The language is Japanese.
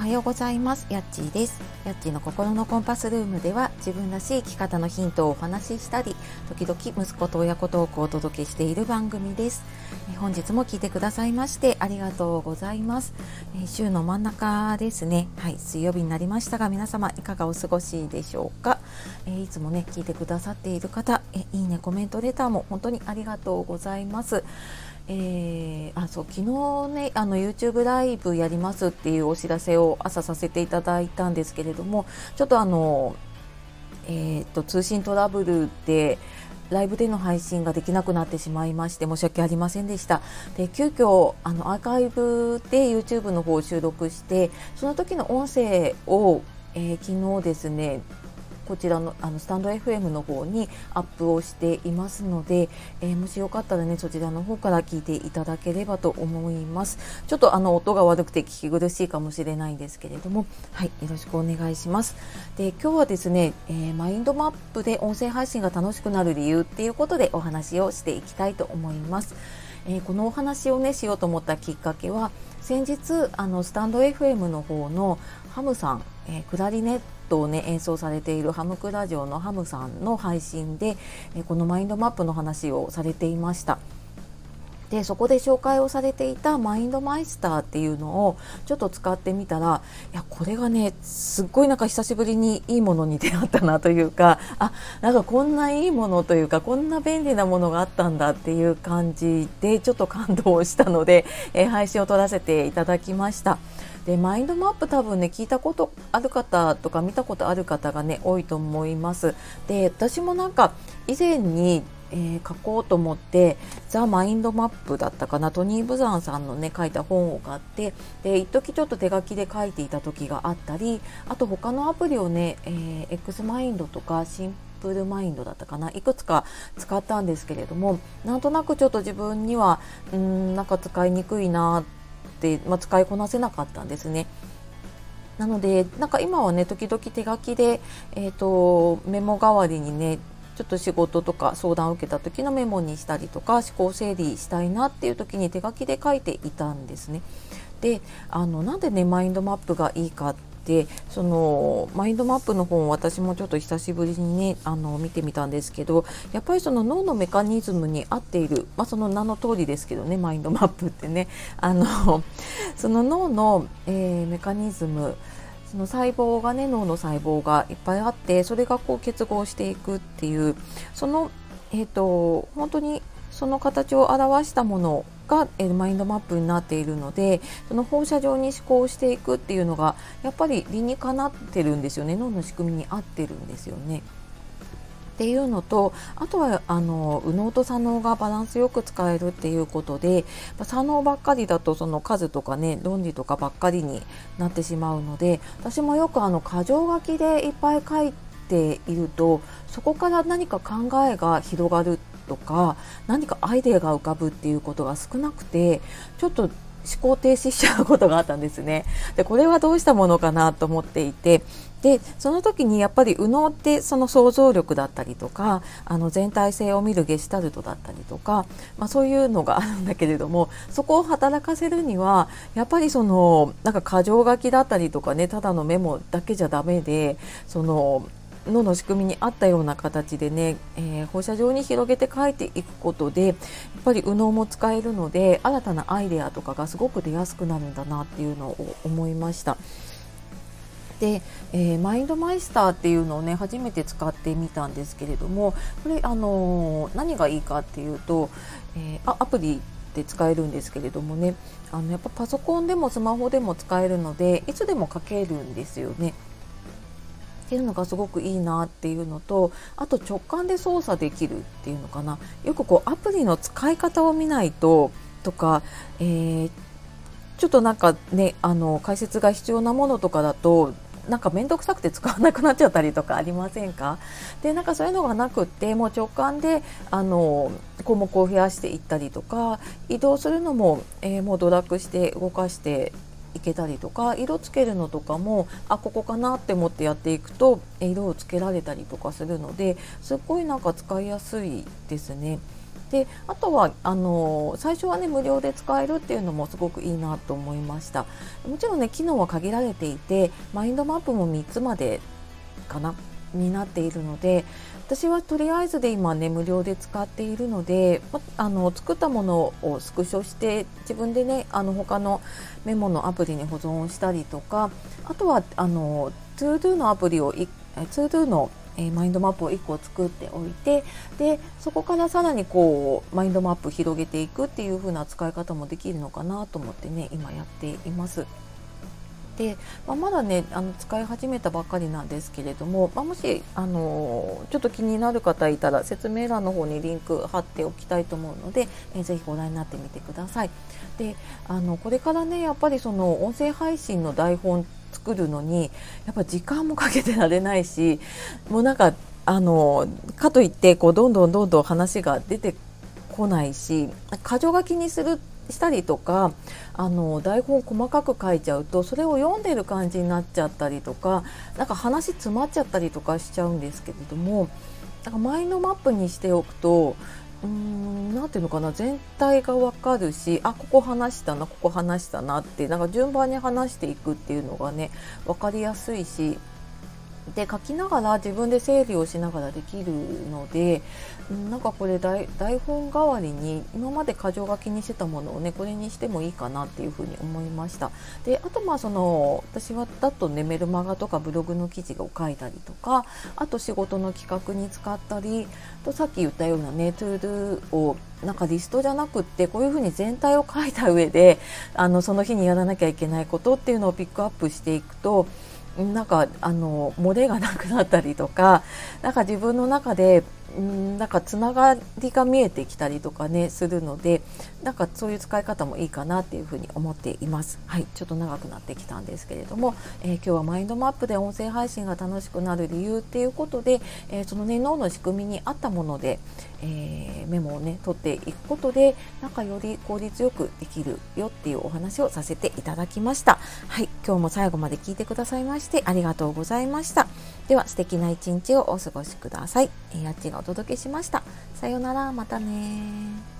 はようございます。やっちーです。やっちーの心のコンパスルームでは自分らしい生き方のヒントをお話ししたり時々息子と親子トークをお届けしている番組です。本日も聞いてくださいましてありがとうございます。週の真ん中ですね。はい水曜日になりましたが皆様いかがお過ごしでしょうか？いつもね聞いてくださっている方いいねコメントレターも本当にありがとうございます。えー、あそう昨日ねあの YouTube ライブやりますっていうお知らせを朝させていただいたんですけれどもちょっとあの、えーと、通信トラブルでライブでの配信ができなくなってしまいまして申し訳ありませんでした。で急遽あのアーカイブで YouTube の方を収録してその時の音声を、えー、昨日ですねこちらのあのスタンド FM の方にアップをしていますので、えー、もしよかったらねそちらの方から聞いていただければと思います。ちょっとあの音が悪くて聞き苦しいかもしれないんですけれどもはいよろしくお願いします。で今日はですね、えー、マインドマップで音声配信が楽しくなる理由っていうことでお話をしていきたいと思います。えー、このお話をねしようと思ったきっかけは先日あのスタンド FM の方のハムさん、えー、クラリネットをね演奏されているハムクラジオのハムさんの配信で、えこのマインドマップの話をされていました。でそこで紹介をされていたマインドマイスターっていうのをちょっと使ってみたらいやこれがねすっごいなんか久しぶりにいいものに出会ったなというかあなんかこんないいものというかこんな便利なものがあったんだっていう感じでちょっと感動したので、えー、配信を撮らせていただきました。でマインドマップ多分ね聞いたことある方とか見たことある方がね多いと思います。で私もなんか以前にえー、書こうと思って「ザ・マインドマップ」だったかなトニー・ブザンさんのね書いた本を買ってで一時ちょっと手書きで書いていた時があったりあと他のアプリをね、えー、X マインドとかシンプルマインドだったかないくつか使ったんですけれどもなんとなくちょっと自分にはうんなんか使いにくいなって、まあ、使いこなせなかったんですね。なのでなんか今はね時々手書きで、えーと、メモ代わりにねちょっと仕事とか相談を受けた時のメモにしたりとか思考整理したいなっていう時に手書きで書いていたんですね。であのなんでねマインドマップがいいかでそのマインドマップの本私もちょっと久しぶりにねあの見てみたんですけどやっぱりその脳のメカニズムに合っている、まあ、その名の通りですけどねマインドマップってね。あのその脳の、えー、メカニズムその細胞がね脳の細胞がいっぱいあってそれがこう結合していくっていうそのえっ、ー、と本当にその形を表したものが、えマインドマップになっているのでその放射状に思考していくっていうのがやっぱり理にかなってるんですよね脳の仕組みに合ってるんですよね。っていうのとあとはあの右脳と左脳がバランスよく使えるっていうことで左脳ばっかりだとその数とかね論理とかばっかりになってしまうので私もよくあの箇条書きでいっぱい書いているとそこから何か考えが広がるとか何かアイデアが浮かぶっていうことが少なくてちょっと思考停止しちゃうことがあったんですね。でこれはどうしたものかなと思っていてでその時にやっぱり右脳ってその想像力だったりとかあの全体性を見るゲシュタルトだったりとか、まあ、そういうのがあるんだけれどもそこを働かせるにはやっぱりそのなんか箇条書きだったりとかねただのメモだけじゃダメでその脳の仕組みに合ったような形でね、えー、放射状に広げて書いていくことでやっぱり右脳も使えるので新たなアイデアとかがすごく出やすくなるんだなっていうのを思いました。で、えー、マインドマイスターっていうのをね初めて使ってみたんですけれどもこれ、あのー、何がいいかっていうと、えー、アプリで使えるんですけれどもねあのやっぱパソコンでもスマホでも使えるのでいつでも書けるんですよね。っていうのがすごくいいなっていうのとあと直感で操作できるっていうのかな。よくこうアプリの使い方を見ないととか、えー、ちょっとなんかねあの解説が必要なものとかだとなんか面倒くさくて使わなくなっちゃったりとかありませんか？でなんかそういうのがなくってもう直感であの項目を増やしていったりとか移動するのも、えー、もうドラッグして動かしていけたりとか色つけるのとかもあここかなって思ってやっていくと色をつけられたりとかするのですっごいなんか使いやすいですね。であとはあの最初はね無料で使えるっていうのもすごくいいなと思いましたもちろんね機能は限られていてマインドマップも3つまでかなになっているので私はとりあえずで今ね無料で使っているので、あの作ったものをスクショして自分でねあの他のメモのアプリに保存したりとかあとはあの ToDo のアプリを ToDo のえマインドマップを1個作っておいてでそこからさらにこうマインドマップ広げていくっていう風な使い方もできるのかなと思ってね今やっています。で、まあ、まだねあの使い始めたばかりなんですけれども、まあ、もしあのちょっと気になる方いたら説明欄の方にリンク貼っておきたいと思うので、えー、ぜひご覧になってみてください。であのこれからねやっぱりその音声配信の台本作るのにやっぱ時間もかけてられないしもうなんかあのかといってこうどんどんどんどん話が出てこないし箇条書きにするしたりとかあの台本細かく書いちゃうとそれを読んでる感じになっちゃったりとかなんか話詰まっちゃったりとかしちゃうんですけれどもなんかマインドマップにしておくとうんなていうのかな全体がわかるしあここ話したなここ話したなってなんか順番に話していくっていうのがね分かりやすいしで書きながら自分で整理をしながらできるのでなんかこれ台本代わりに今まで箇条書きにしてたものをねこれにしてもいいかなっていうふうに思いました。であとまあその私はだとねメルマガとかブログの記事を書いたりとかあと仕事の企画に使ったりとさっき言ったようなね ToDo をなんかリストじゃなくってこういうふうに全体を書いた上であのその日にやらなきゃいけないことっていうのをピックアップしていくとなんかあの漏れがなくなったりとかなんか自分の中でんなんかつながりが見えてきたりとかねするのでなんかそういう使い方もいいかなっていうふうに思っています。はいちょっと長くなってきたんですけれども、えー、今日はマインドマップで音声配信が楽しくなる理由っていうことで、えー、そのね脳の仕組みに合ったもので、えー、メモをね取っていくことでなんかより効率よくできるよっていうお話をさせていただきました。はい今日も最後まで聞いてくださいましてありがとうございました。では素敵な一日をお過ごしください、えー、あっちがお届けしました。さようなら。またね